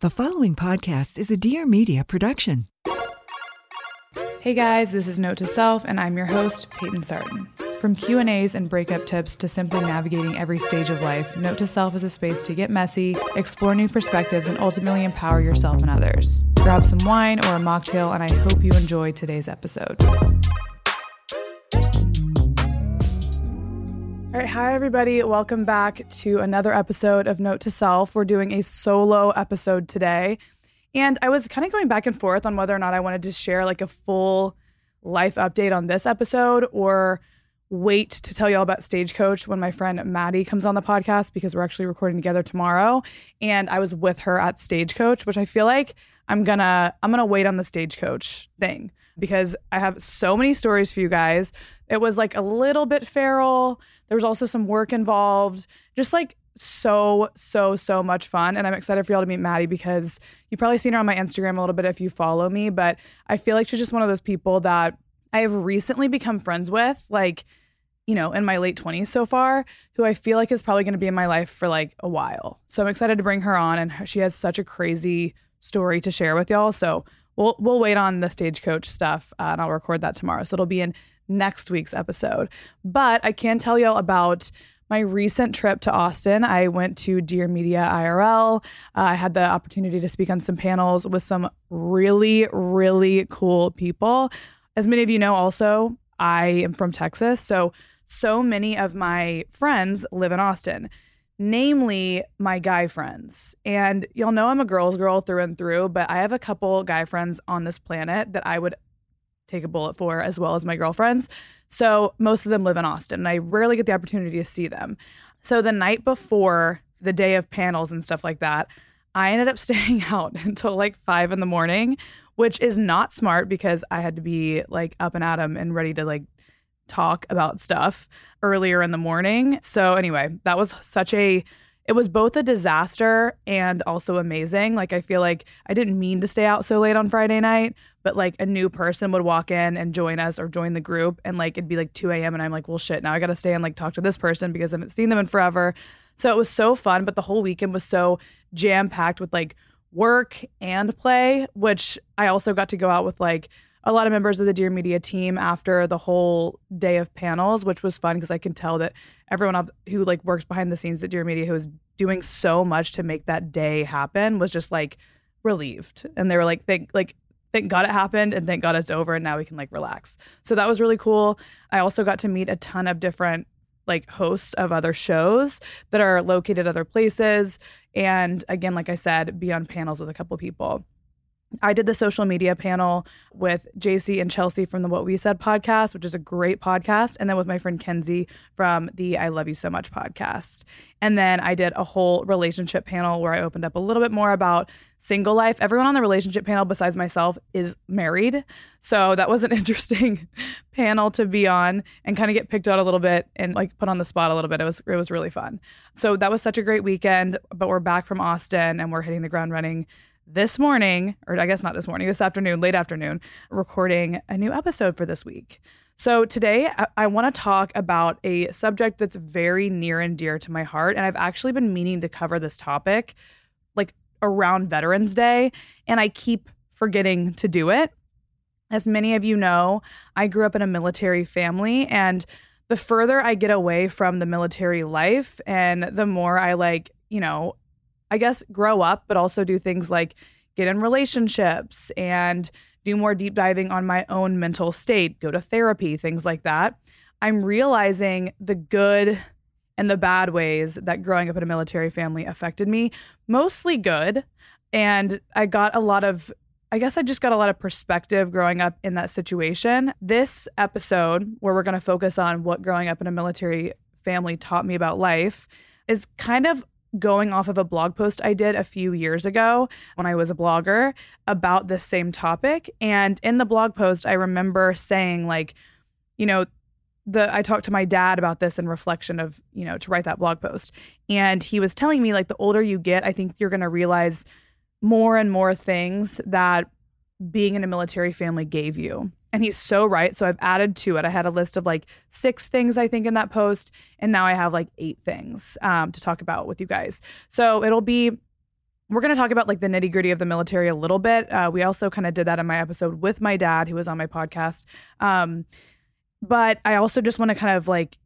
The following podcast is a Dear Media production. Hey guys, this is Note to Self, and I'm your host, Payton Sartain. From Q&As and breakup tips to simply navigating every stage of life, Note to Self is a space to get messy, explore new perspectives, and ultimately empower yourself and others. Grab some wine or a mocktail, and I hope you enjoy today's episode. All right, hi everybody. Welcome back to another episode of Note to Self. We're doing a solo episode today. And I was kind of going back and forth on whether or not I wanted to share like a full life update on this episode or wait to tell you all about Stagecoach when my friend Maddie comes on the podcast because we're actually recording together tomorrow. And I was with her at Stagecoach, which I feel like I'm gonna I'm gonna wait on the Stagecoach thing because I have so many stories for you guys. It was like a little bit feral. There was also some work involved. Just like so, so, so much fun. And I'm excited for y'all to meet Maddie because you've probably seen her on my Instagram a little bit if you follow me. But I feel like she's just one of those people that I have recently become friends with, like, you know, in my late 20s so far, who I feel like is probably going to be in my life for like a while. So I'm excited to bring her on. And she has such a crazy story to share with y'all. So we'll we'll wait on the stagecoach stuff, uh, and I'll record that tomorrow. So it'll be in next week's episode. But I can tell y'all about my recent trip to Austin. I went to Dear Media IRL. Uh, I had the opportunity to speak on some panels with some really really cool people. As many of you know, also I am from Texas, so so many of my friends live in Austin namely my guy friends. And y'all know I'm a girl's girl through and through, but I have a couple guy friends on this planet that I would take a bullet for as well as my girlfriends. So most of them live in Austin and I rarely get the opportunity to see them. So the night before the day of panels and stuff like that, I ended up staying out until like five in the morning, which is not smart because I had to be like up and at 'em and ready to like talk about stuff earlier in the morning. So anyway, that was such a it was both a disaster and also amazing. Like I feel like I didn't mean to stay out so late on Friday night, but like a new person would walk in and join us or join the group and like it'd be like 2 a.m. and I'm like, well shit, now I gotta stay and like talk to this person because I haven't seen them in forever. So it was so fun, but the whole weekend was so jam-packed with like work and play, which I also got to go out with like a lot of members of the Dear Media team after the whole day of panels, which was fun because I can tell that everyone who like works behind the scenes at Dear Media who was doing so much to make that day happen was just like relieved. And they were like, thank like thank God it happened and thank God it's over and now we can like relax. So that was really cool. I also got to meet a ton of different like hosts of other shows that are located other places. And again, like I said, be on panels with a couple people. I did the social media panel with JC and Chelsea from the What We Said podcast, which is a great podcast, and then with my friend Kenzie from the I Love You So Much podcast. And then I did a whole relationship panel where I opened up a little bit more about single life. Everyone on the relationship panel, besides myself, is married. So that was an interesting panel to be on and kind of get picked out a little bit and like put on the spot a little bit. It was it was really fun. So that was such a great weekend. But we're back from Austin and we're hitting the ground running this morning, or I guess not this morning, this afternoon, late afternoon, recording a new episode for this week. So today I, I want to talk about a subject that's very near and dear to my heart. And I've actually been meaning to cover this topic like around Veterans Day, and I keep forgetting to do it. As many of you know, I grew up in a military family and the further I get away from the military life and the more I like, you know, I guess, grow up, but also do things like get in relationships and do more deep diving on my own mental state, go to therapy, things like that. I'm realizing the good and the bad ways that growing up in a military family affected me, mostly good. And I got a lot of, I guess I just got a lot of perspective growing up in that situation. This episode, where we're going to focus on what growing up in a military family taught me about life, is kind of going off of a blog post I did a few years ago when I was a blogger about this same topic. And in the blog post, I remember saying, like, you know, the I talked to my dad about this in reflection of, you know, to write that blog post. And he was telling me like the older you get, I think you're going to realize more and more things that being in a military family gave you. And he's so right. So I've added to it. I had a list of like six things I think in that post, and now I have like eight things um, to talk about with you guys. So it'll be we're going to talk about like the nitty gritty of the military a little bit. Uh, we also kind of did that in my episode with my dad, who was on my podcast. Um, but I also just want to kind of like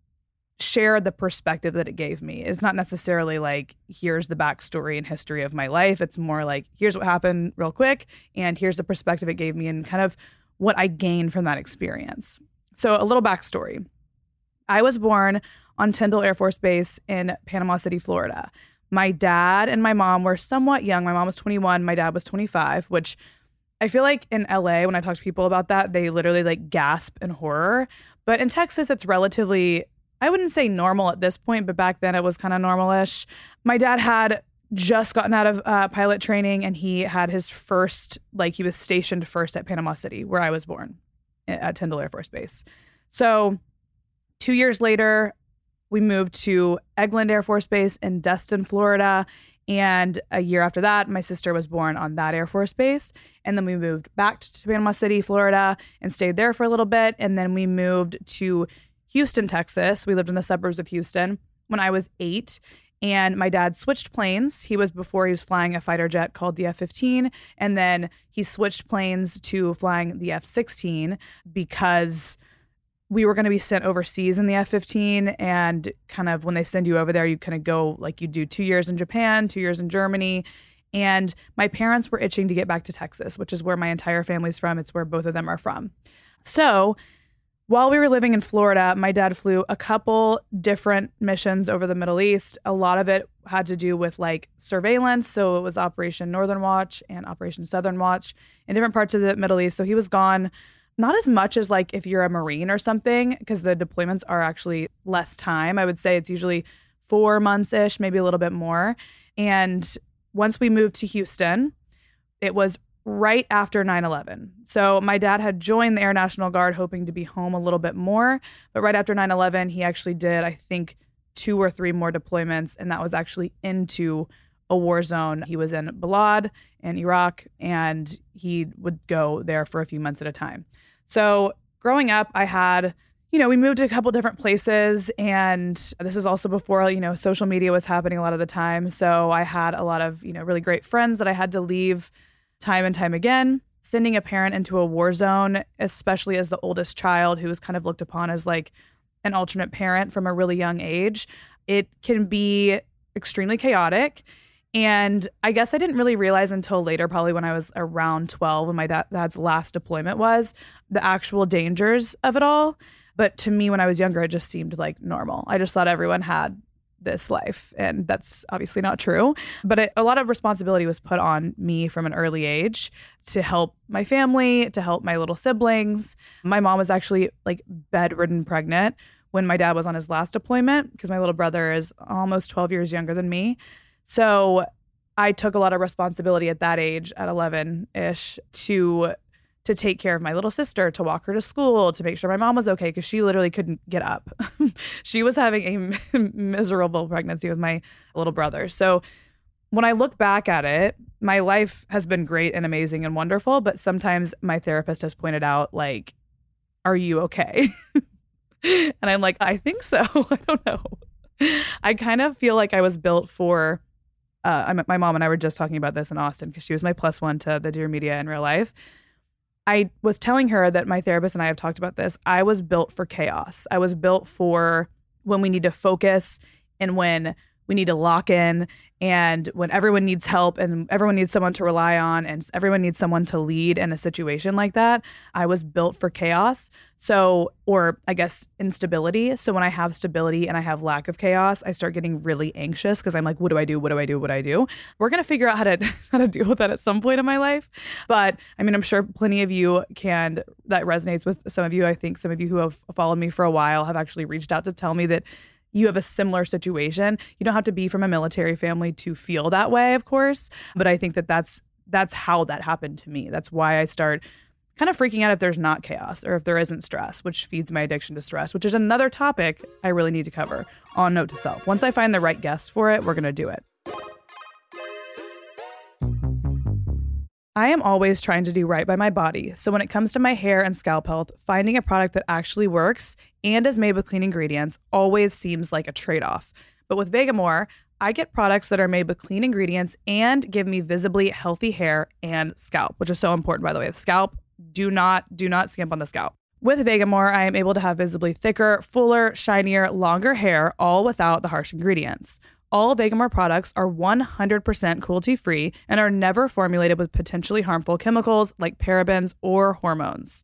share the perspective that it gave me. It's not necessarily like, here's the backstory and history of my life. It's more like, here's what happened real quick, and here's the perspective it gave me and kind of what I gained from that experience. So, a little backstory I was born on Tyndall Air Force Base in Panama City, Florida. My dad and my mom were somewhat young. My mom was 21, my dad was 25, which I feel like in LA, when I talk to people about that, they literally like gasp in horror. But in Texas, it's relatively, I wouldn't say normal at this point, but back then it was kind of normalish. My dad had just gotten out of uh, pilot training and he had his first, like, he was stationed first at Panama City, where I was born at Tyndall Air Force Base. So two years later, we moved to Eglin Air Force Base in Destin, Florida. And a year after that, my sister was born on that Air Force base. And then we moved back to Panama City, Florida, and stayed there for a little bit. And then we moved to Houston, Texas. We lived in the suburbs of Houston when I was eight. And my dad switched planes. He was before he was flying a fighter jet called the F 15. And then he switched planes to flying the F 16 because we were going to be sent overseas in the F 15. And kind of when they send you over there, you kind of go like you do two years in Japan, two years in Germany. And my parents were itching to get back to Texas, which is where my entire family's from. It's where both of them are from. So while we were living in Florida, my dad flew a couple different missions over the Middle East. A lot of it had to do with like surveillance. So it was Operation Northern Watch and Operation Southern Watch in different parts of the Middle East. So he was gone not as much as like if you're a Marine or something, because the deployments are actually less time. I would say it's usually four months ish, maybe a little bit more. And once we moved to Houston, it was right after 9 11. So my dad had joined the Air National Guard hoping to be home a little bit more. But right after 9 11, he actually did, I think, two or three more deployments. And that was actually into a war zone. He was in Balad in Iraq, and he would go there for a few months at a time. So growing up, I had, you know, we moved to a couple different places, and this is also before, you know, social media was happening a lot of the time. So I had a lot of, you know, really great friends that I had to leave time and time again. Sending a parent into a war zone, especially as the oldest child who is kind of looked upon as like an alternate parent from a really young age, it can be extremely chaotic. And I guess I didn't really realize until later, probably when I was around 12, when my dad, dad's last deployment was, the actual dangers of it all. But to me, when I was younger, it just seemed like normal. I just thought everyone had this life. And that's obviously not true. But it, a lot of responsibility was put on me from an early age to help my family, to help my little siblings. My mom was actually like bedridden pregnant when my dad was on his last deployment because my little brother is almost 12 years younger than me. So I took a lot of responsibility at that age, at 11 ish, to to take care of my little sister, to walk her to school, to make sure my mom was okay because she literally couldn't get up. she was having a miserable pregnancy with my little brother. So when I look back at it, my life has been great and amazing and wonderful, but sometimes my therapist has pointed out like are you okay? and I'm like, I think so. I don't know. I kind of feel like I was built for uh, my mom and I were just talking about this in Austin because she was my plus one to the Dear Media in real life. I was telling her that my therapist and I have talked about this. I was built for chaos. I was built for when we need to focus and when we need to lock in. And when everyone needs help and everyone needs someone to rely on and everyone needs someone to lead in a situation like that i was built for chaos. So or i guess instability. So when i have stability and i have lack of chaos i start getting really anxious because i'm like what do i do? What do i do? What do i do? We're going to figure out how to how to deal with that at some point in my life. But i mean i'm sure plenty of you can that resonates with some of you. I think some of you who have followed me for a while have actually reached out to tell me that you have a similar situation. You don't have to be from a military family to feel that way, of course, but I think that that's that's how that happened to me. That's why I start kind of freaking out if there's not chaos or if there isn't stress, which feeds my addiction to stress, which is another topic I really need to cover on Note to Self. Once I find the right guest for it, we're going to do it. I am always trying to do right by my body. So when it comes to my hair and scalp health, finding a product that actually works and is made with clean ingredients always seems like a trade off. But with Vegamour, I get products that are made with clean ingredients and give me visibly healthy hair and scalp, which is so important by the way. The scalp, do not do not skimp on the scalp. With Vegamour, I am able to have visibly thicker, fuller, shinier, longer hair all without the harsh ingredients. All Vegamour products are 100% cruelty free and are never formulated with potentially harmful chemicals like parabens or hormones.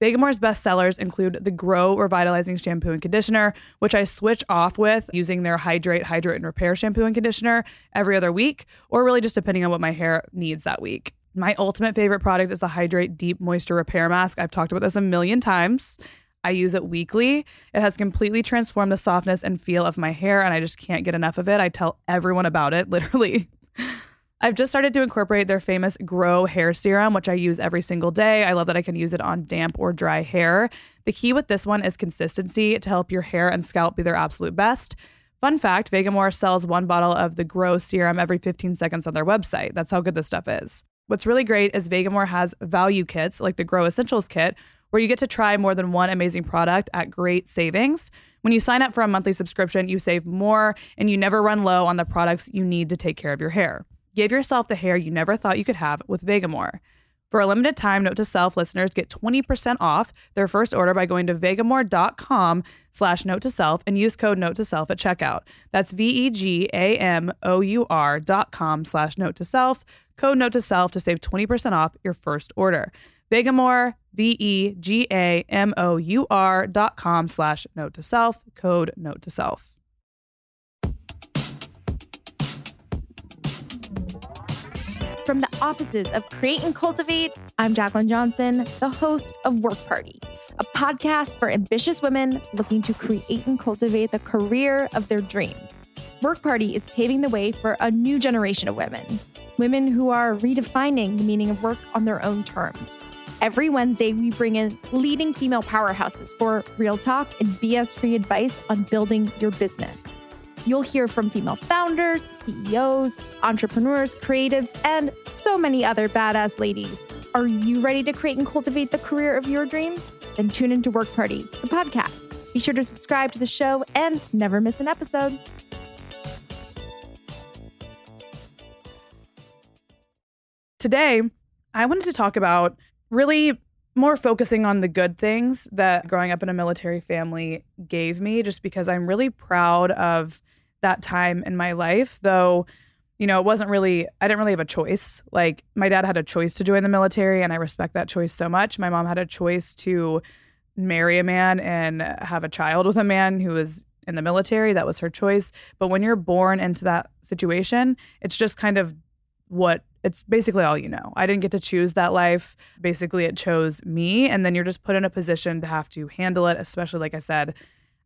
Vegamour's best sellers include the Grow Revitalizing Shampoo and Conditioner, which I switch off with using their Hydrate, Hydrate, and Repair shampoo and conditioner every other week, or really just depending on what my hair needs that week. My ultimate favorite product is the Hydrate Deep Moisture Repair Mask. I've talked about this a million times. I use it weekly. It has completely transformed the softness and feel of my hair, and I just can't get enough of it. I tell everyone about it, literally. I've just started to incorporate their famous Grow Hair Serum, which I use every single day. I love that I can use it on damp or dry hair. The key with this one is consistency to help your hair and scalp be their absolute best. Fun fact Vegamour sells one bottle of the Grow Serum every 15 seconds on their website. That's how good this stuff is. What's really great is Vegamour has value kits like the Grow Essentials kit, where you get to try more than one amazing product at great savings. When you sign up for a monthly subscription, you save more and you never run low on the products you need to take care of your hair. Give yourself the hair you never thought you could have with Vegamour. For a limited time, Note to Self listeners get 20% off their first order by going to vegamour.com slash note to self and use code note to self at checkout. That's V-E-G-A-M-O-U-R dot com slash note to self, code note to self to save 20% off your first order. Vegamour, V E G A M O U R dot com slash note to self, code note to self. From the offices of Create and Cultivate, I'm Jaclyn Johnson, the host of Work Party, a podcast for ambitious women looking to create and cultivate the career of their dreams. Work Party is paving the way for a new generation of women, women who are redefining the meaning of work on their own terms. Every Wednesday, we bring in leading female powerhouses for real talk and BS free advice on building your business. You'll hear from female founders, CEOs, entrepreneurs, creatives, and so many other badass ladies. Are you ready to create and cultivate the career of your dreams? Then tune into Work Party, the podcast. Be sure to subscribe to the show and never miss an episode. Today, I wanted to talk about really more focusing on the good things that growing up in a military family gave me, just because I'm really proud of that time in my life, though. You know, it wasn't really, I didn't really have a choice. Like, my dad had a choice to join the military, and I respect that choice so much. My mom had a choice to marry a man and have a child with a man who was in the military. That was her choice. But when you're born into that situation, it's just kind of what it's basically all you know. I didn't get to choose that life. Basically, it chose me. And then you're just put in a position to have to handle it, especially, like I said,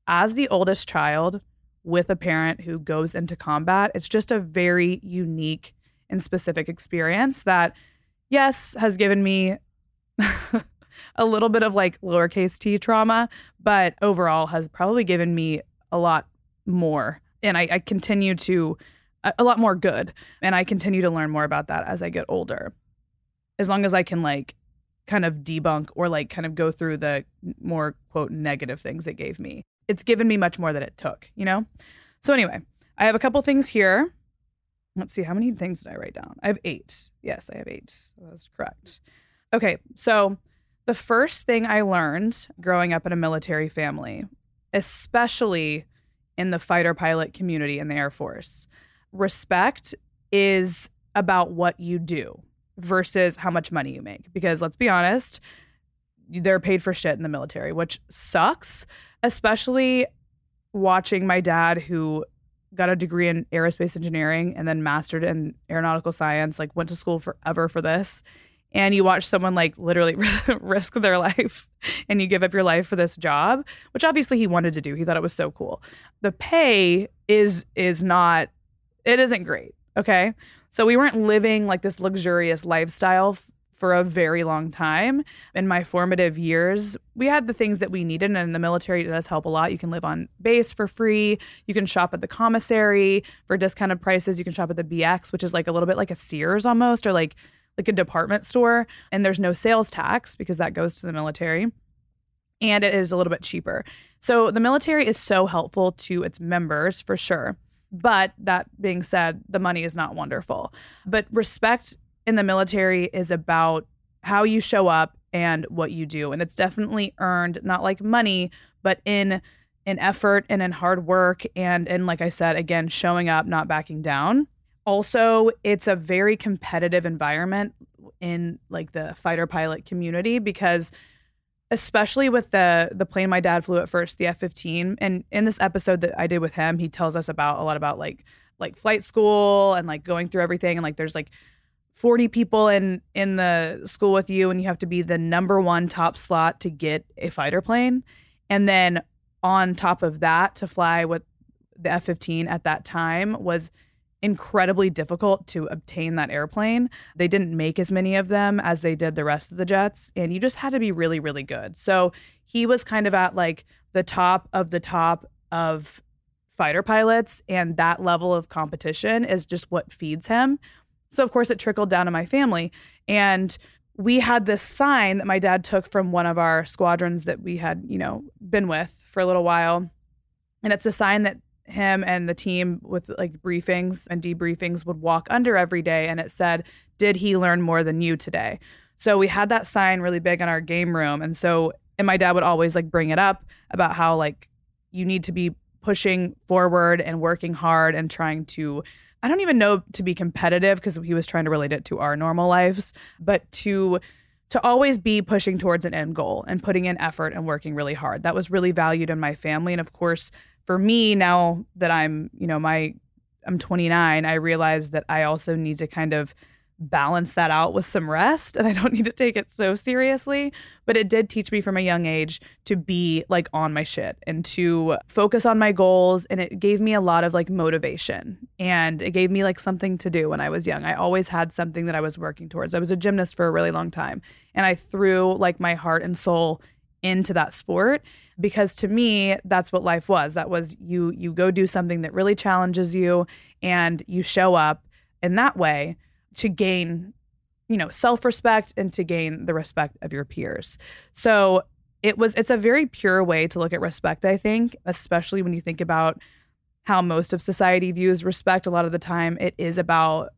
as the oldest child with a parent who goes into combat. It's just a very unique and specific experience that, yes, has given me a little bit of like lowercase t trauma, but overall has probably given me a lot more. And I, I continue to a lot more good. And I continue to learn more about that as I get older. As long as I can like kind of debunk or like kind of go through the more quote negative things it gave me. It's given me much more than it took, you know? So anyway, I have a couple things here. Let's see, how many things did I write down? I have eight. Yes, I have eight. That's correct. Okay, so the first thing I learned growing up in a military family, especially in the fighter pilot community in the Air Force. Respect is about what you do versus how much money you make. Because let's be honest, they're paid for shit in the military, which sucks, especially watching my dad who got a degree in aerospace engineering and then mastered in aeronautical science, like went to school forever for this. And you watch someone like literally risk their life and you give up your life for this job, which obviously he wanted to do. He thought it was so cool. The pay is is not it isn't great, okay? So we weren't living like this luxurious lifestyle for a very long time. In my formative years, we had the things that we needed, and the military does help a lot. You can live on base for free. You can shop at the commissary for discounted prices. You can shop at the BX, which is like a little bit like a Sears almost, or like like a department store. And there's no sales tax because that goes to the military. And it is a little bit cheaper. So the military is so helpful to its members for sure. But that being said, the money is not wonderful. But respect in the military is about how you show up and what you do. And it's definitely earned, not like money, but in in effort and in hard work and in like I said again showing up not backing down. Also, it's a very competitive environment in like the fighter pilot community because especially with the the plane my dad flew at first, the F-15, and in this episode that I did with him, he tells us about a lot about like like flight school and like going through everything. And like there's like 40 people in in the school with you and you have to be the number one top slot to get a fighter plane. And then on top of that to fly with the F-15 at that time was incredibly difficult to obtain that airplane. They didn't make as many of them as they did the rest of the jets and you just had to be really really good. So he was kind of at like the top of the top of fighter pilots and that level of competition is just what feeds him so, of course, it trickled down to my family. And we had this sign that my dad took from one of our squadrons that we had, you know, been with for a little while. And it's a sign that him and the team with like briefings and debriefings would walk under every day. And it said, Did he learn more than you today? So we had that sign really big in our game room. And so, and my dad would always like bring it up about how like you need to be pushing forward and working hard and trying to I don't even know to be competitive because he was trying to relate it to our normal lives, but to to always be pushing towards an end goal and putting in effort and working really hard. That was really valued in my family and of course for me now that I'm, you know, my I'm 29, I realize that I also need to kind of balance that out with some rest and I don't need to take it so seriously. But it did teach me from a young age to be like on my shit and to focus on my goals. And it gave me a lot of like motivation and it gave me like something to do when I was young. I always had something that I was working towards. I was a gymnast for a really long time and I threw like my heart and soul into that sport because to me that's what life was. That was you you go do something that really challenges you and you show up in that way to gain you know self-respect and to gain the respect of your peers. So it was it's a very pure way to look at respect i think especially when you think about how most of society views respect. A lot of the time it is about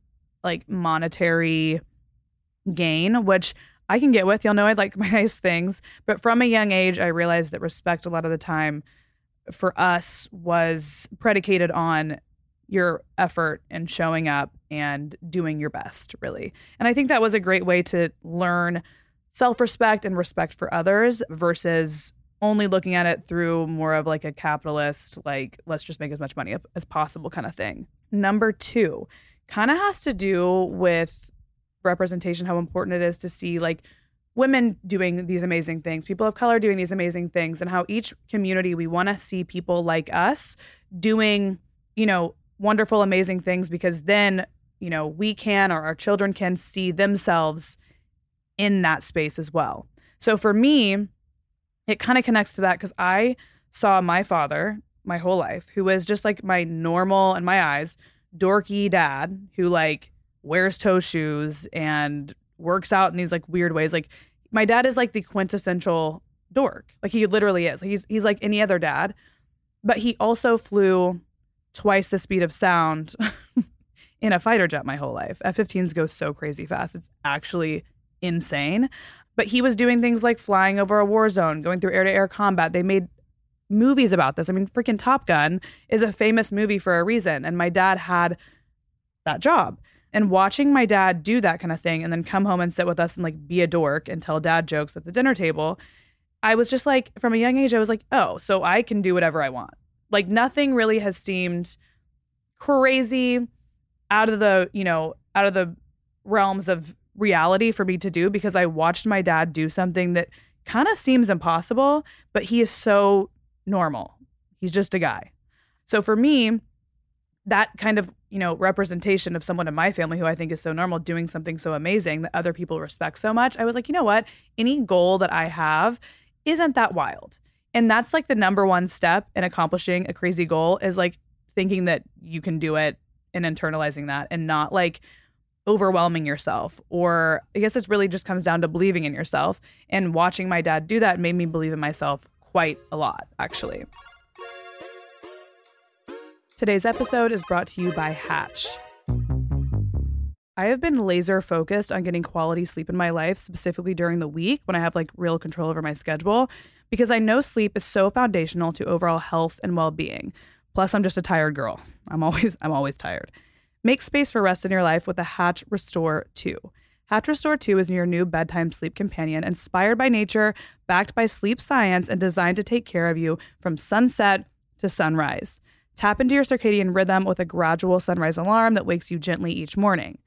like monetary gain which i can get with y'all know i like my nice things but from a young age i realized that respect a lot of the time for us was predicated on your effort and showing up and doing your best, really. And I think that was a great way to learn self respect and respect for others versus only looking at it through more of like a capitalist, like, let's just make as much money as possible kind of thing. Number two kind of has to do with representation, how important it is to see like women doing these amazing things, people of color doing these amazing things, and how each community we want to see people like us doing, you know, wonderful, amazing things because then, you know, we can or our children can see themselves in that space as well. So for me, it kind of connects to that because I saw my father my whole life, who was just like my normal, in my eyes, dorky dad who like wears toe shoes and works out in these like weird ways. Like my dad is like the quintessential dork. Like he literally is. He's he's like any other dad. But he also flew twice the speed of sound in a fighter jet my whole life. F 15s go so crazy fast. It's actually insane. But he was doing things like flying over a war zone, going through air to air combat. They made movies about this. I mean, freaking Top Gun is a famous movie for a reason. And my dad had that job. And watching my dad do that kind of thing and then come home and sit with us and like be a dork and tell dad jokes at the dinner table, I was just like, from a young age, I was like, oh, so I can do whatever I want. Like nothing really has seemed crazy out of the, you know, out of the realms of reality for me to do because I watched my dad do something that kind of seems impossible, but he is so normal. He's just a guy. So for me, that kind of, you know, representation of someone in my family who I think is so normal doing something so amazing that other people respect so much, I was like, you know what? Any goal that I have isn't that wild. And that's like the number one step in accomplishing a crazy goal is like thinking that you can do it and internalizing that and not like overwhelming yourself. Or I guess this really just comes down to believing in yourself. And watching my dad do that made me believe in myself quite a lot, actually. Today's episode is brought to you by Hatch. I have been laser focused on getting quality sleep in my life, specifically during the week when I have like real control over my schedule, because I know sleep is so foundational to overall health and well-being. Plus, I'm just a tired girl. I'm always I'm always tired. Make space for rest in your life with the Hatch Restore 2. Hatch Restore 2 is your new bedtime sleep companion, inspired by nature, backed by sleep science, and designed to take care of you from sunset to sunrise. Tap into your circadian rhythm with a gradual sunrise alarm that wakes you gently each morning.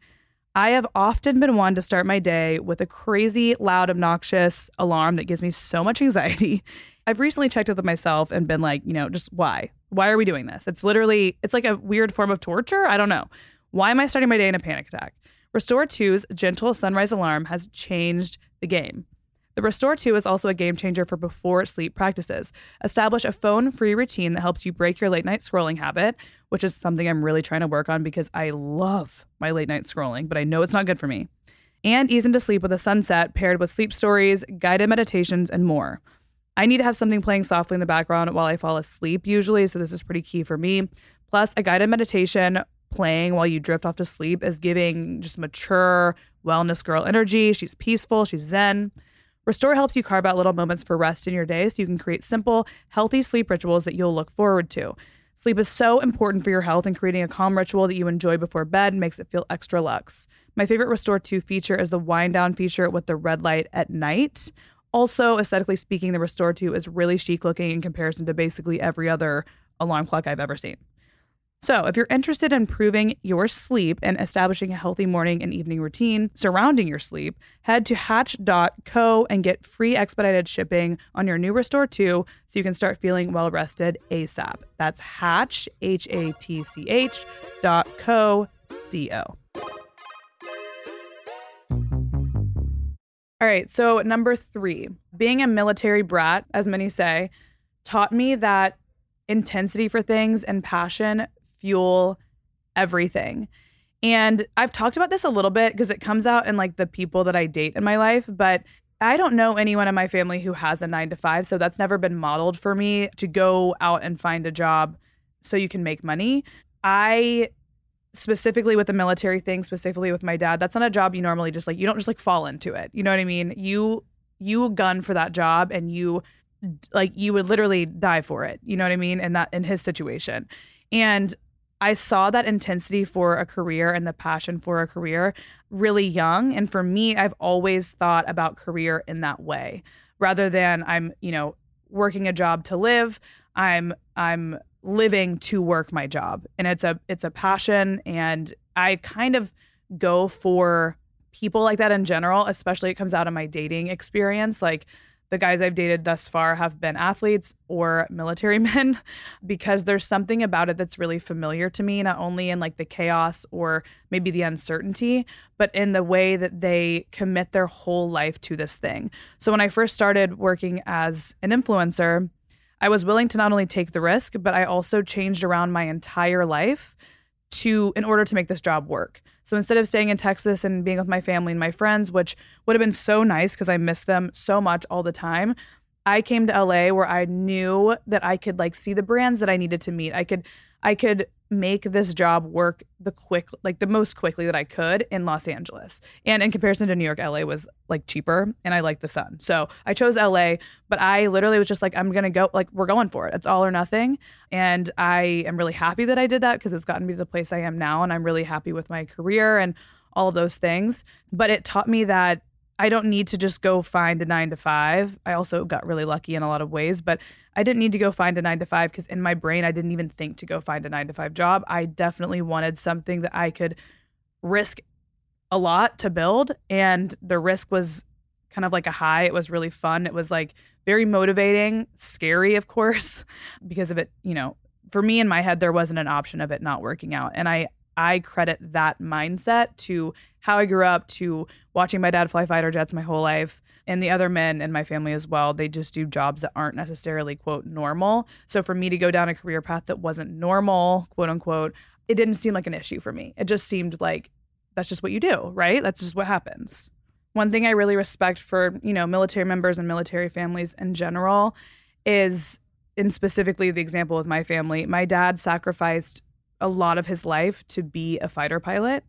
I have often been one to start my day with a crazy, loud, obnoxious alarm that gives me so much anxiety. I've recently checked with myself and been like, you know, just why? Why are we doing this? It's literally, it's like a weird form of torture. I don't know. Why am I starting my day in a panic attack? Restore 2's gentle sunrise alarm has changed the game. The Restore 2 is also a game changer for before sleep practices. Establish a phone free routine that helps you break your late night scrolling habit, which is something I'm really trying to work on because I love my late night scrolling, but I know it's not good for me. And ease into sleep with a sunset paired with sleep stories, guided meditations, and more. I need to have something playing softly in the background while I fall asleep, usually, so this is pretty key for me. Plus, a guided meditation playing while you drift off to sleep is giving just mature wellness girl energy. She's peaceful, she's zen. Restore helps you carve out little moments for rest in your day so you can create simple, healthy sleep rituals that you'll look forward to. Sleep is so important for your health, and creating a calm ritual that you enjoy before bed makes it feel extra luxe. My favorite Restore 2 feature is the wind down feature with the red light at night. Also, aesthetically speaking, the Restore 2 is really chic looking in comparison to basically every other alarm clock I've ever seen. So, if you're interested in improving your sleep and establishing a healthy morning and evening routine surrounding your sleep, head to hatch.co and get free expedited shipping on your new Restore 2 so you can start feeling well rested ASAP. That's hatch, H A T C H dot co, C O. All right, so number three, being a military brat, as many say, taught me that intensity for things and passion fuel everything. And I've talked about this a little bit because it comes out in like the people that I date in my life, but I don't know anyone in my family who has a nine to five. So that's never been modeled for me to go out and find a job so you can make money. I specifically with the military thing, specifically with my dad, that's not a job you normally just like, you don't just like fall into it. You know what I mean? You, you gun for that job and you like, you would literally die for it. You know what I mean? And that in his situation. And I saw that intensity for a career and the passion for a career really young. And for me, I've always thought about career in that way rather than I'm, you know, working a job to live. I'm, I'm living to work my job and it's a, it's a passion. And I kind of go for people like that in general, especially it comes out of my dating experience. Like, the guys I've dated thus far have been athletes or military men because there's something about it that's really familiar to me, not only in like the chaos or maybe the uncertainty, but in the way that they commit their whole life to this thing. So when I first started working as an influencer, I was willing to not only take the risk, but I also changed around my entire life to in order to make this job work. So instead of staying in Texas and being with my family and my friends, which would have been so nice because I miss them so much all the time, I came to LA where I knew that I could like see the brands that I needed to meet. I could I could make this job work the quick like the most quickly that I could in Los Angeles. And in comparison to New York, LA was like cheaper and I like the sun. So I chose LA, but I literally was just like I'm going to go like we're going for it. It's all or nothing. And I am really happy that I did that because it's gotten me to the place I am now and I'm really happy with my career and all of those things. But it taught me that I don't need to just go find a nine to five. I also got really lucky in a lot of ways, but I didn't need to go find a nine to five because in my brain, I didn't even think to go find a nine to five job. I definitely wanted something that I could risk a lot to build. And the risk was kind of like a high. It was really fun. It was like very motivating, scary, of course, because of it, you know, for me in my head, there wasn't an option of it not working out. And I, I credit that mindset to how I grew up, to watching my dad fly fighter jets my whole life, and the other men in my family as well. They just do jobs that aren't necessarily, quote, normal. So for me to go down a career path that wasn't normal, quote unquote, it didn't seem like an issue for me. It just seemed like that's just what you do, right? That's just what happens. One thing I really respect for, you know, military members and military families in general is and specifically the example with my family, my dad sacrificed a lot of his life to be a fighter pilot.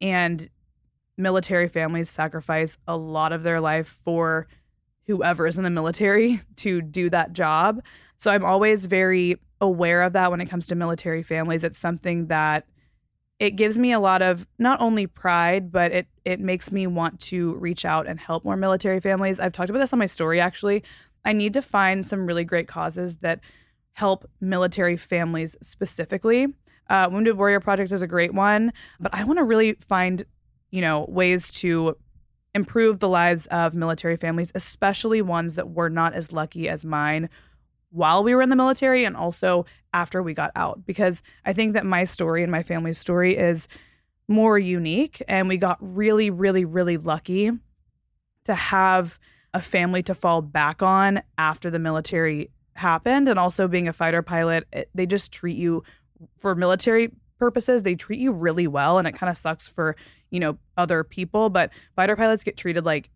And military families sacrifice a lot of their life for whoever is in the military to do that job. So I'm always very aware of that when it comes to military families. It's something that it gives me a lot of not only pride, but it it makes me want to reach out and help more military families. I've talked about this on my story actually. I need to find some really great causes that help military families specifically. Uh, Wounded Warrior Project is a great one, but I want to really find, you know, ways to improve the lives of military families, especially ones that were not as lucky as mine while we were in the military and also after we got out. Because I think that my story and my family's story is more unique. And we got really, really, really lucky to have a family to fall back on after the military happened. And also being a fighter pilot, it, they just treat you for military purposes, they treat you really well. And it kind of sucks for, you know, other people. But fighter pilots get treated like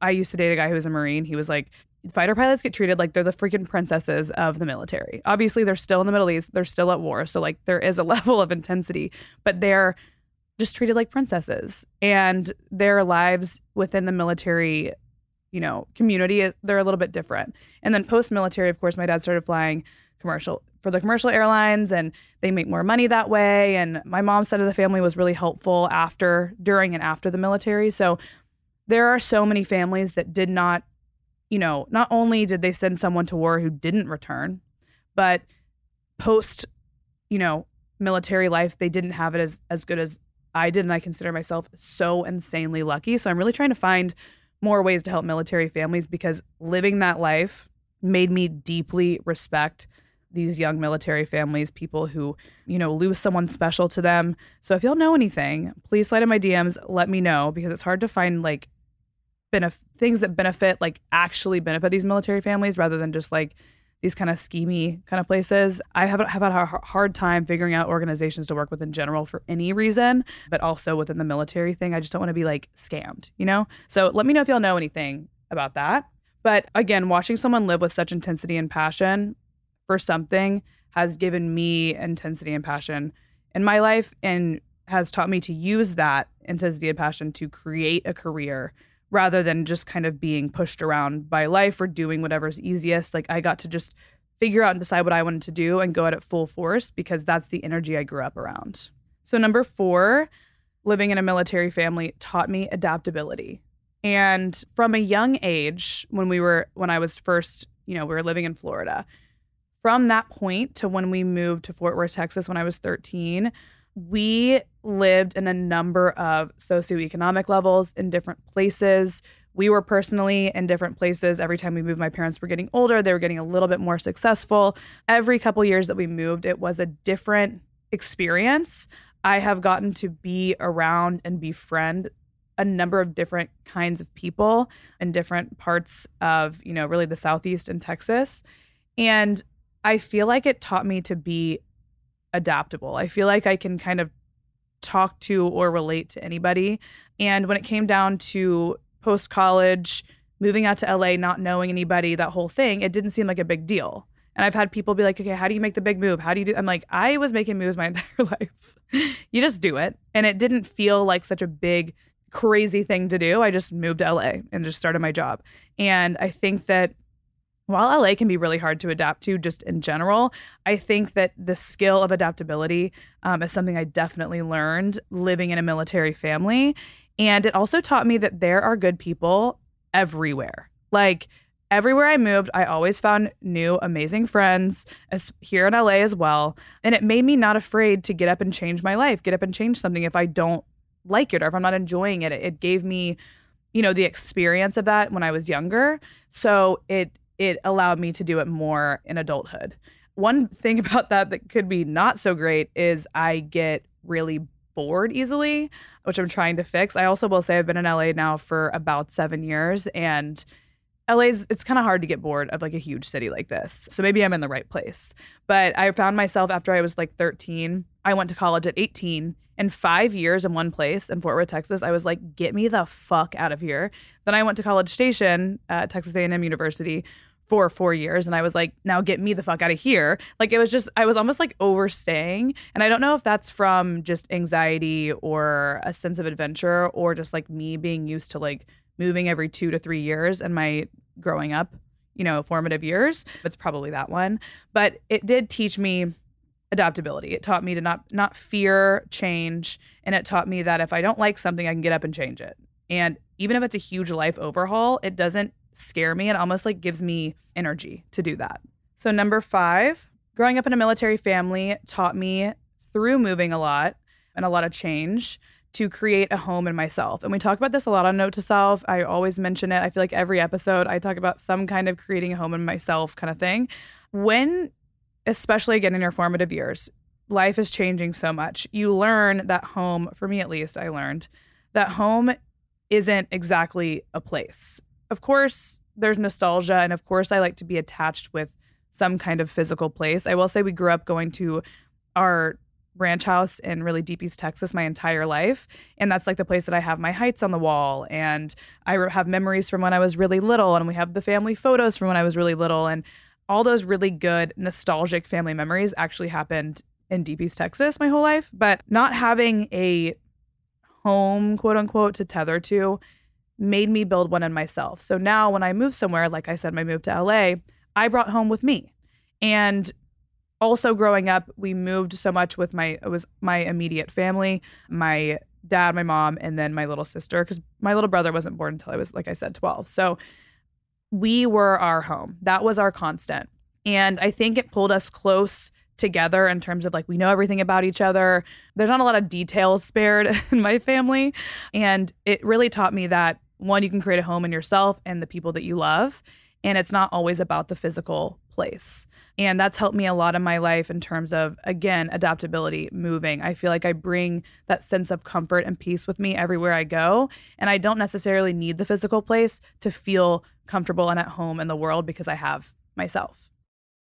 I used to date a guy who was a Marine. He was like, fighter pilots get treated like they're the freaking princesses of the military. Obviously, they're still in the Middle East, they're still at war. So, like, there is a level of intensity, but they're just treated like princesses. And their lives within the military, you know, community, they're a little bit different. And then post military, of course, my dad started flying commercial for the commercial airlines and they make more money that way. And my mom's side of the family was really helpful after during and after the military. So there are so many families that did not you know not only did they send someone to war who didn't return but post you know military life they didn't have it as as good as I did. And I consider myself so insanely lucky. So I'm really trying to find more ways to help military families because living that life made me deeply respect these young military families, people who, you know, lose someone special to them. So if y'all know anything, please slide in my DMs, let me know because it's hard to find like benef- things that benefit, like actually benefit these military families rather than just like these kind of schemy kind of places. I have, have had a hard time figuring out organizations to work with in general for any reason, but also within the military thing. I just don't want to be like scammed, you know? So let me know if y'all know anything about that. But again, watching someone live with such intensity and passion for something has given me intensity and passion in my life and has taught me to use that intensity and passion to create a career rather than just kind of being pushed around by life or doing whatever's easiest. Like I got to just figure out and decide what I wanted to do and go at it full force because that's the energy I grew up around. So, number four, living in a military family taught me adaptability. And from a young age, when we were, when I was first, you know, we were living in Florida, from that point to when we moved to Fort Worth, Texas, when I was 13, we lived in a number of socioeconomic levels in different places. We were personally in different places. Every time we moved, my parents were getting older. They were getting a little bit more successful. Every couple years that we moved, it was a different experience. I have gotten to be around and befriend a number of different kinds of people in different parts of, you know, really the Southeast and Texas. And I feel like it taught me to be adaptable. I feel like I can kind of talk to or relate to anybody. And when it came down to post college, moving out to LA, not knowing anybody, that whole thing, it didn't seem like a big deal. And I've had people be like, okay, how do you make the big move? How do you do? I'm like, I was making moves my entire life. you just do it. And it didn't feel like such a big, crazy thing to do. I just moved to LA and just started my job. And I think that while LA can be really hard to adapt to just in general, I think that the skill of adaptability um, is something I definitely learned living in a military family. And it also taught me that there are good people everywhere. Like, everywhere I moved, I always found new, amazing friends as here in LA as well. And it made me not afraid to get up and change my life, get up and change something if I don't like it or if I'm not enjoying it. It gave me, you know, the experience of that when I was younger. So it it allowed me to do it more in adulthood. One thing about that that could be not so great is I get really bored easily, which I'm trying to fix. I also will say I've been in LA now for about 7 years and LA's it's kind of hard to get bored of like a huge city like this. So maybe I'm in the right place. But I found myself after I was like 13, I went to college at 18 and 5 years in one place in Fort Worth, Texas. I was like get me the fuck out of here. Then I went to College Station at Texas A&M University for 4 years and I was like now get me the fuck out of here. Like it was just I was almost like overstaying and I don't know if that's from just anxiety or a sense of adventure or just like me being used to like moving every two to three years and my growing up, you know, formative years. It's probably that one. But it did teach me adaptability. It taught me to not not fear change. And it taught me that if I don't like something, I can get up and change it. And even if it's a huge life overhaul, it doesn't scare me. It almost like gives me energy to do that. So number five, growing up in a military family taught me through moving a lot and a lot of change to create a home in myself. And we talk about this a lot on Note to Self. I always mention it. I feel like every episode I talk about some kind of creating a home in myself kind of thing. When, especially again in your formative years, life is changing so much. You learn that home, for me at least, I learned that home isn't exactly a place. Of course, there's nostalgia. And of course, I like to be attached with some kind of physical place. I will say we grew up going to our ranch house in really deep East Texas my entire life. And that's like the place that I have my heights on the wall. And I have memories from when I was really little. And we have the family photos from when I was really little. And all those really good nostalgic family memories actually happened in deep East Texas my whole life. But not having a home, quote unquote, to tether to made me build one in myself. So now when I move somewhere, like I said, my move to LA, I brought home with me. And also growing up, we moved so much with my it was my immediate family, my dad, my mom, and then my little sister because my little brother wasn't born until I was like I said 12. So we were our home. That was our constant. And I think it pulled us close together in terms of like we know everything about each other. There's not a lot of details spared in my family. And it really taught me that one, you can create a home in yourself and the people that you love. And it's not always about the physical place. And that's helped me a lot in my life in terms of, again, adaptability, moving. I feel like I bring that sense of comfort and peace with me everywhere I go. And I don't necessarily need the physical place to feel comfortable and at home in the world because I have myself.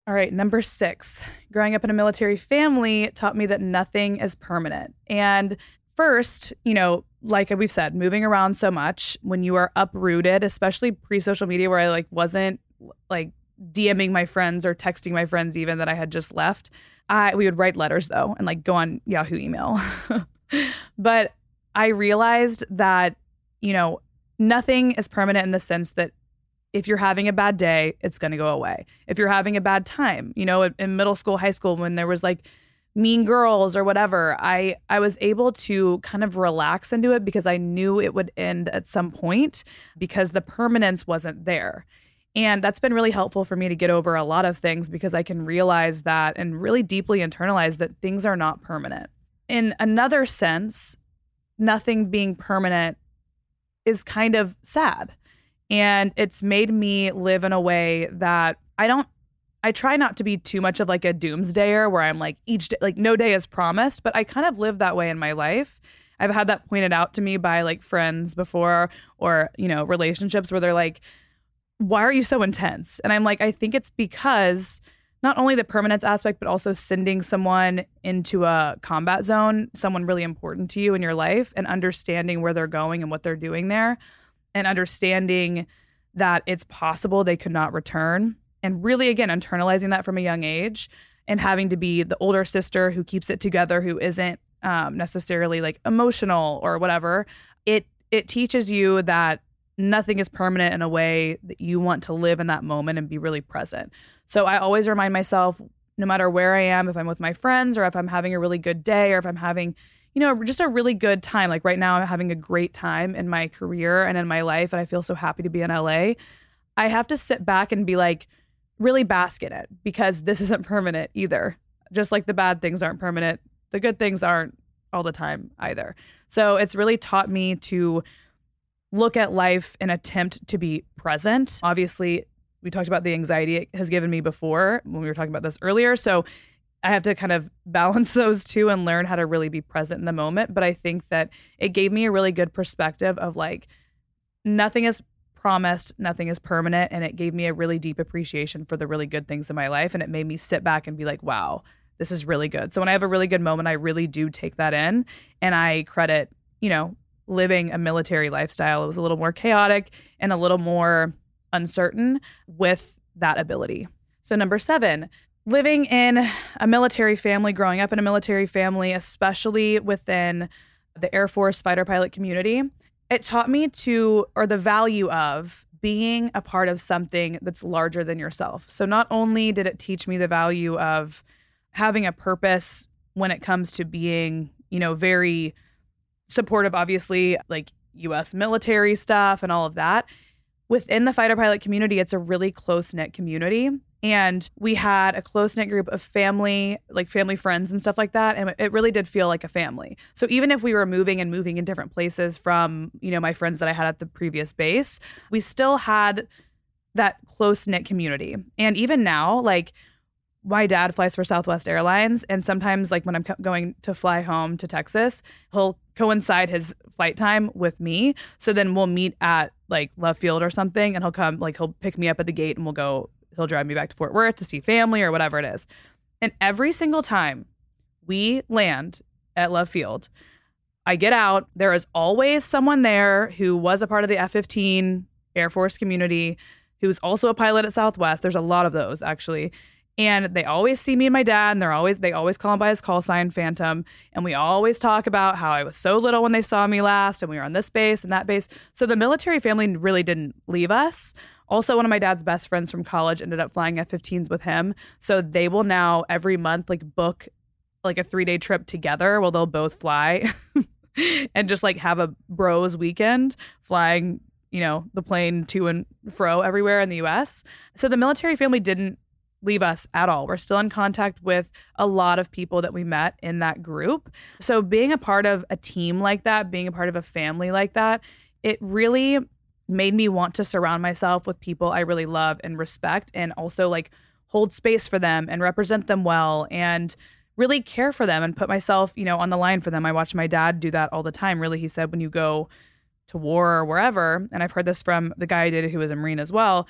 All right, number six, growing up in a military family taught me that nothing is permanent. And first, you know, like we've said, moving around so much when you are uprooted, especially pre social media where I like wasn't like DMing my friends or texting my friends even that I had just left. I we would write letters though and like go on Yahoo email. but I realized that, you know, nothing is permanent in the sense that if you're having a bad day, it's going to go away. If you're having a bad time, you know, in middle school, high school when there was like mean girls or whatever i i was able to kind of relax into it because i knew it would end at some point because the permanence wasn't there and that's been really helpful for me to get over a lot of things because i can realize that and really deeply internalize that things are not permanent in another sense nothing being permanent is kind of sad and it's made me live in a way that i don't I try not to be too much of like a doomsdayer where I'm like each day, like no day is promised, but I kind of live that way in my life. I've had that pointed out to me by like friends before or, you know, relationships where they're like, why are you so intense? And I'm like, I think it's because not only the permanence aspect, but also sending someone into a combat zone, someone really important to you in your life, and understanding where they're going and what they're doing there, and understanding that it's possible they could not return and really again internalizing that from a young age and having to be the older sister who keeps it together who isn't um, necessarily like emotional or whatever it it teaches you that nothing is permanent in a way that you want to live in that moment and be really present so i always remind myself no matter where i am if i'm with my friends or if i'm having a really good day or if i'm having you know just a really good time like right now i'm having a great time in my career and in my life and i feel so happy to be in la i have to sit back and be like really bask in it because this isn't permanent either. Just like the bad things aren't permanent, the good things aren't all the time either. So it's really taught me to look at life and attempt to be present. Obviously, we talked about the anxiety it has given me before when we were talking about this earlier. So I have to kind of balance those two and learn how to really be present in the moment. But I think that it gave me a really good perspective of like, nothing is promised nothing is permanent and it gave me a really deep appreciation for the really good things in my life and it made me sit back and be like wow this is really good so when i have a really good moment i really do take that in and i credit you know living a military lifestyle it was a little more chaotic and a little more uncertain with that ability so number 7 living in a military family growing up in a military family especially within the air force fighter pilot community it taught me to, or the value of being a part of something that's larger than yourself. So not only did it teach me the value of having a purpose when it comes to being, you know, very supportive, obviously, like US military stuff and all of that. Within the fighter pilot community, it's a really close knit community. And we had a close knit group of family, like family friends and stuff like that. And it really did feel like a family. So even if we were moving and moving in different places from, you know, my friends that I had at the previous base, we still had that close knit community. And even now, like, my dad flies for Southwest Airlines, and sometimes, like when I'm co- going to fly home to Texas, he'll coincide his flight time with me. So then we'll meet at like Love Field or something, and he'll come, like he'll pick me up at the gate, and we'll go he'll drive me back to Fort Worth to see family or whatever it is. And every single time we land at Love Field, I get out. There is always someone there who was a part of the F 15 Air Force community, who's also a pilot at Southwest. There's a lot of those actually. And they always see me and my dad, and they're always they always call him by his call sign Phantom. And we always talk about how I was so little when they saw me last, and we were on this base and that base. So the military family really didn't leave us. Also, one of my dad's best friends from college ended up flying F 15s with him. So they will now every month like book like a three day trip together where they'll both fly and just like have a bros weekend flying, you know, the plane to and fro everywhere in the US. So the military family didn't leave us at all. We're still in contact with a lot of people that we met in that group. So being a part of a team like that, being a part of a family like that, it really made me want to surround myself with people I really love and respect and also like hold space for them and represent them well and really care for them and put myself, you know, on the line for them. I watch my dad do that all the time. Really, he said when you go to war or wherever, and I've heard this from the guy I did who was a Marine as well,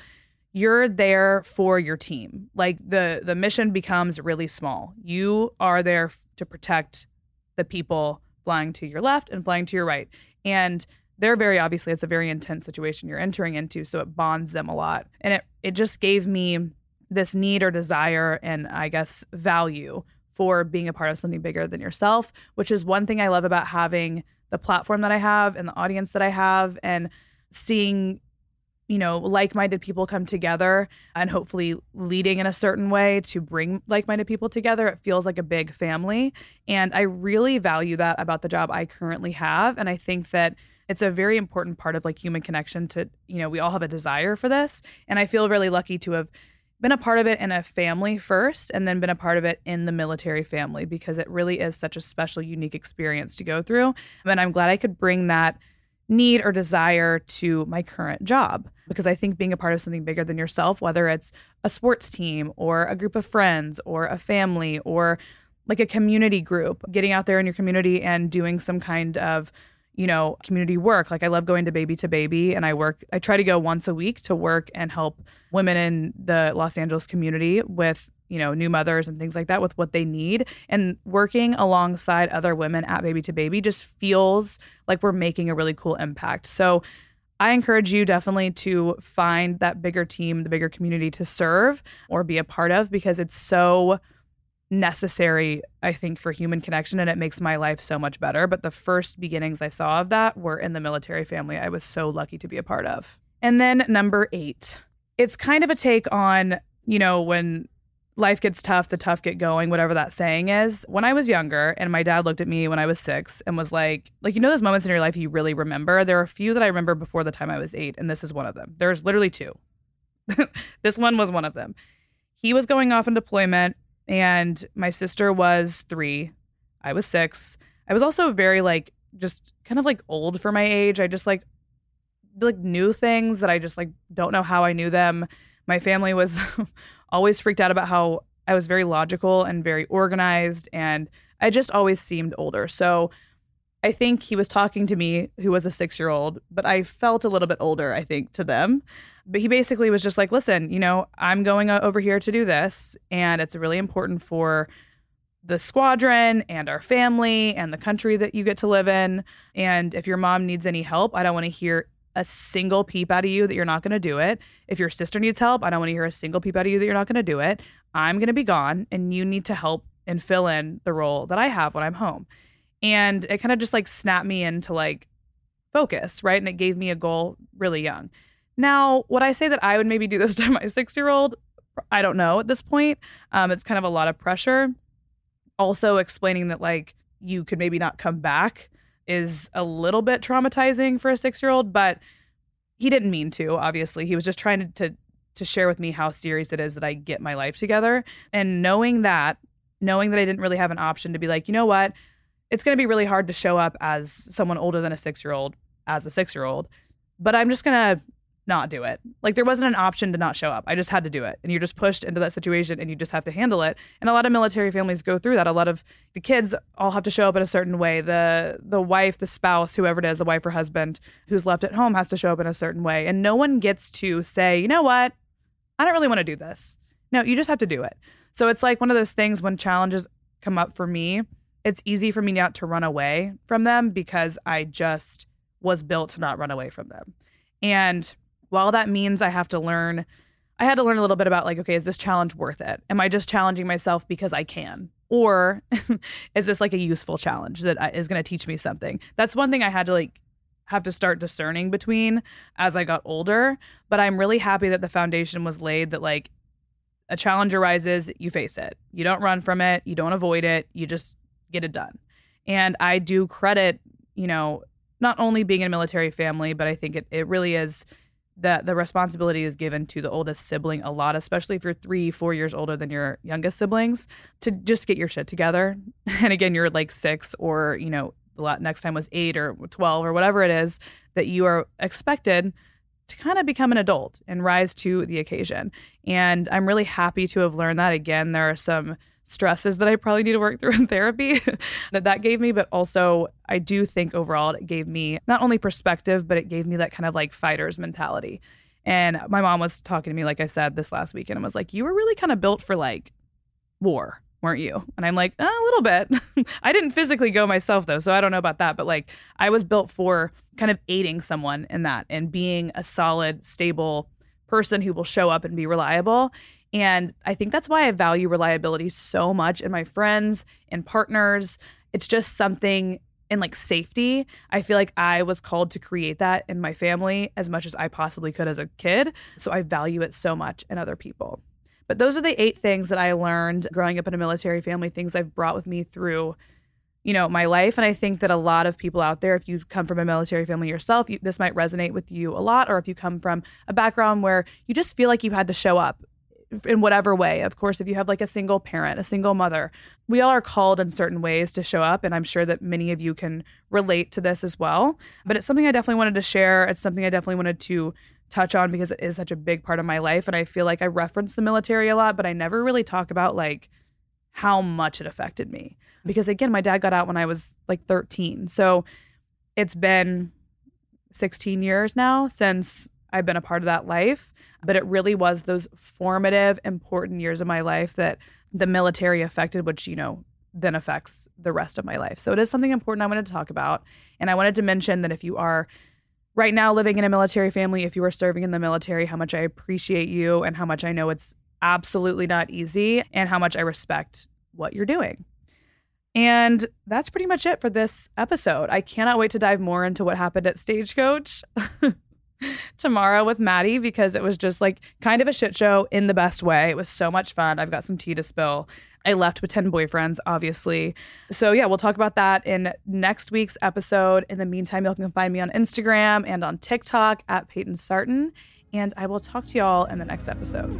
you're there for your team. Like the the mission becomes really small. You are there to protect the people flying to your left and flying to your right. And they're very obviously it's a very intense situation you're entering into so it bonds them a lot and it it just gave me this need or desire and i guess value for being a part of something bigger than yourself which is one thing i love about having the platform that i have and the audience that i have and seeing you know like-minded people come together and hopefully leading in a certain way to bring like-minded people together. It feels like a big family. And i really value that about the job i currently have. And i think that it's a very important part of like human connection to you know we all have a desire for this. And i feel really lucky to have been a part of it in a family first and then been a part of it in the military family because it really is such a special unique experience to go through. And i'm glad i could bring that need or desire to my current job because i think being a part of something bigger than yourself whether it's a sports team or a group of friends or a family or like a community group getting out there in your community and doing some kind of you know, community work. Like I love going to baby to baby and I work I try to go once a week to work and help women in the Los Angeles community with, you know, new mothers and things like that with what they need and working alongside other women at baby to baby just feels like we're making a really cool impact. So I encourage you definitely to find that bigger team, the bigger community to serve or be a part of because it's so necessary, I think, for human connection and it makes my life so much better. But the first beginnings I saw of that were in the military family I was so lucky to be a part of. And then number eight, it's kind of a take on, you know, when life gets tough, the tough get going, whatever that saying is. When I was younger and my dad looked at me when I was six and was like, like, you know, those moments in your life you really remember? There are a few that I remember before the time I was eight, and this is one of them. There's literally two. this one was one of them. He was going off on deployment and my sister was three. I was six. I was also very like just kind of like old for my age. I just like like knew things that I just like don't know how I knew them. My family was always freaked out about how I was very logical and very organized and I just always seemed older. So I think he was talking to me who was a 6-year-old, but I felt a little bit older I think to them. But he basically was just like, listen, you know, I'm going over here to do this, and it's really important for the squadron and our family and the country that you get to live in. And if your mom needs any help, I don't want to hear a single peep out of you that you're not going to do it. If your sister needs help, I don't want to hear a single peep out of you that you're not going to do it. I'm going to be gone, and you need to help and fill in the role that I have when I'm home. And it kind of just like snapped me into like focus, right? And it gave me a goal really young. Now, would I say that I would maybe do this to my six year old? I don't know at this point. Um, it's kind of a lot of pressure. Also, explaining that like you could maybe not come back is a little bit traumatizing for a six year old, but he didn't mean to, obviously. He was just trying to, to to share with me how serious it is that I get my life together. And knowing that, knowing that I didn't really have an option to be like, you know what, it's going to be really hard to show up as someone older than a six year old, as a six year old, but I'm just to not do it. Like there wasn't an option to not show up. I just had to do it. And you're just pushed into that situation and you just have to handle it. And a lot of military families go through that. A lot of the kids all have to show up in a certain way. The the wife, the spouse, whoever it is, the wife or husband who's left at home has to show up in a certain way. And no one gets to say, "You know what? I don't really want to do this." No, you just have to do it. So it's like one of those things when challenges come up for me, it's easy for me not to run away from them because I just was built to not run away from them. And while that means I have to learn, I had to learn a little bit about like, okay, is this challenge worth it? Am I just challenging myself because I can? Or is this like a useful challenge that is going to teach me something? That's one thing I had to like have to start discerning between as I got older. But I'm really happy that the foundation was laid that like a challenge arises, you face it. You don't run from it, you don't avoid it, you just get it done. And I do credit, you know, not only being in a military family, but I think it, it really is that the responsibility is given to the oldest sibling a lot, especially if you're three, four years older than your youngest siblings, to just get your shit together. And again, you're like six, or you know, the next time was eight or twelve or whatever it is that you are expected to kind of become an adult and rise to the occasion. And I'm really happy to have learned that. Again, there are some stresses that I probably need to work through in therapy that that gave me, but also I do think overall it gave me not only perspective, but it gave me that kind of like fighter's mentality. And my mom was talking to me, like I said, this last weekend and was like, You were really kind of built for like war, weren't you? And I'm like, uh, A little bit. I didn't physically go myself though, so I don't know about that. But like, I was built for kind of aiding someone in that and being a solid, stable person who will show up and be reliable. And I think that's why I value reliability so much in my friends and partners. It's just something in like safety. I feel like I was called to create that in my family as much as I possibly could as a kid. So I value it so much in other people. But those are the eight things that I learned growing up in a military family, things I've brought with me through you know my life and i think that a lot of people out there if you come from a military family yourself you, this might resonate with you a lot or if you come from a background where you just feel like you had to show up in whatever way. Of course, if you have like a single parent, a single mother, we all are called in certain ways to show up. And I'm sure that many of you can relate to this as well. But it's something I definitely wanted to share. It's something I definitely wanted to touch on because it is such a big part of my life. And I feel like I reference the military a lot, but I never really talk about like how much it affected me. Mm. Because again, my dad got out when I was like 13. So it's been 16 years now since I've been a part of that life. But it really was those formative, important years of my life that the military affected, which, you know, then affects the rest of my life. So it is something important I wanted to talk about. And I wanted to mention that if you are right now living in a military family, if you are serving in the military, how much I appreciate you and how much I know it's absolutely not easy and how much I respect what you're doing. And that's pretty much it for this episode. I cannot wait to dive more into what happened at Stagecoach tomorrow with Maddie because it was just like kind of a shit show in the best way. It was so much fun. I've got some tea to spill. I left with 10 boyfriends, obviously. So, yeah, we'll talk about that in next week's episode. In the meantime, y'all can find me on Instagram and on TikTok at Payton Sartain. And I will talk to y'all in the next episode.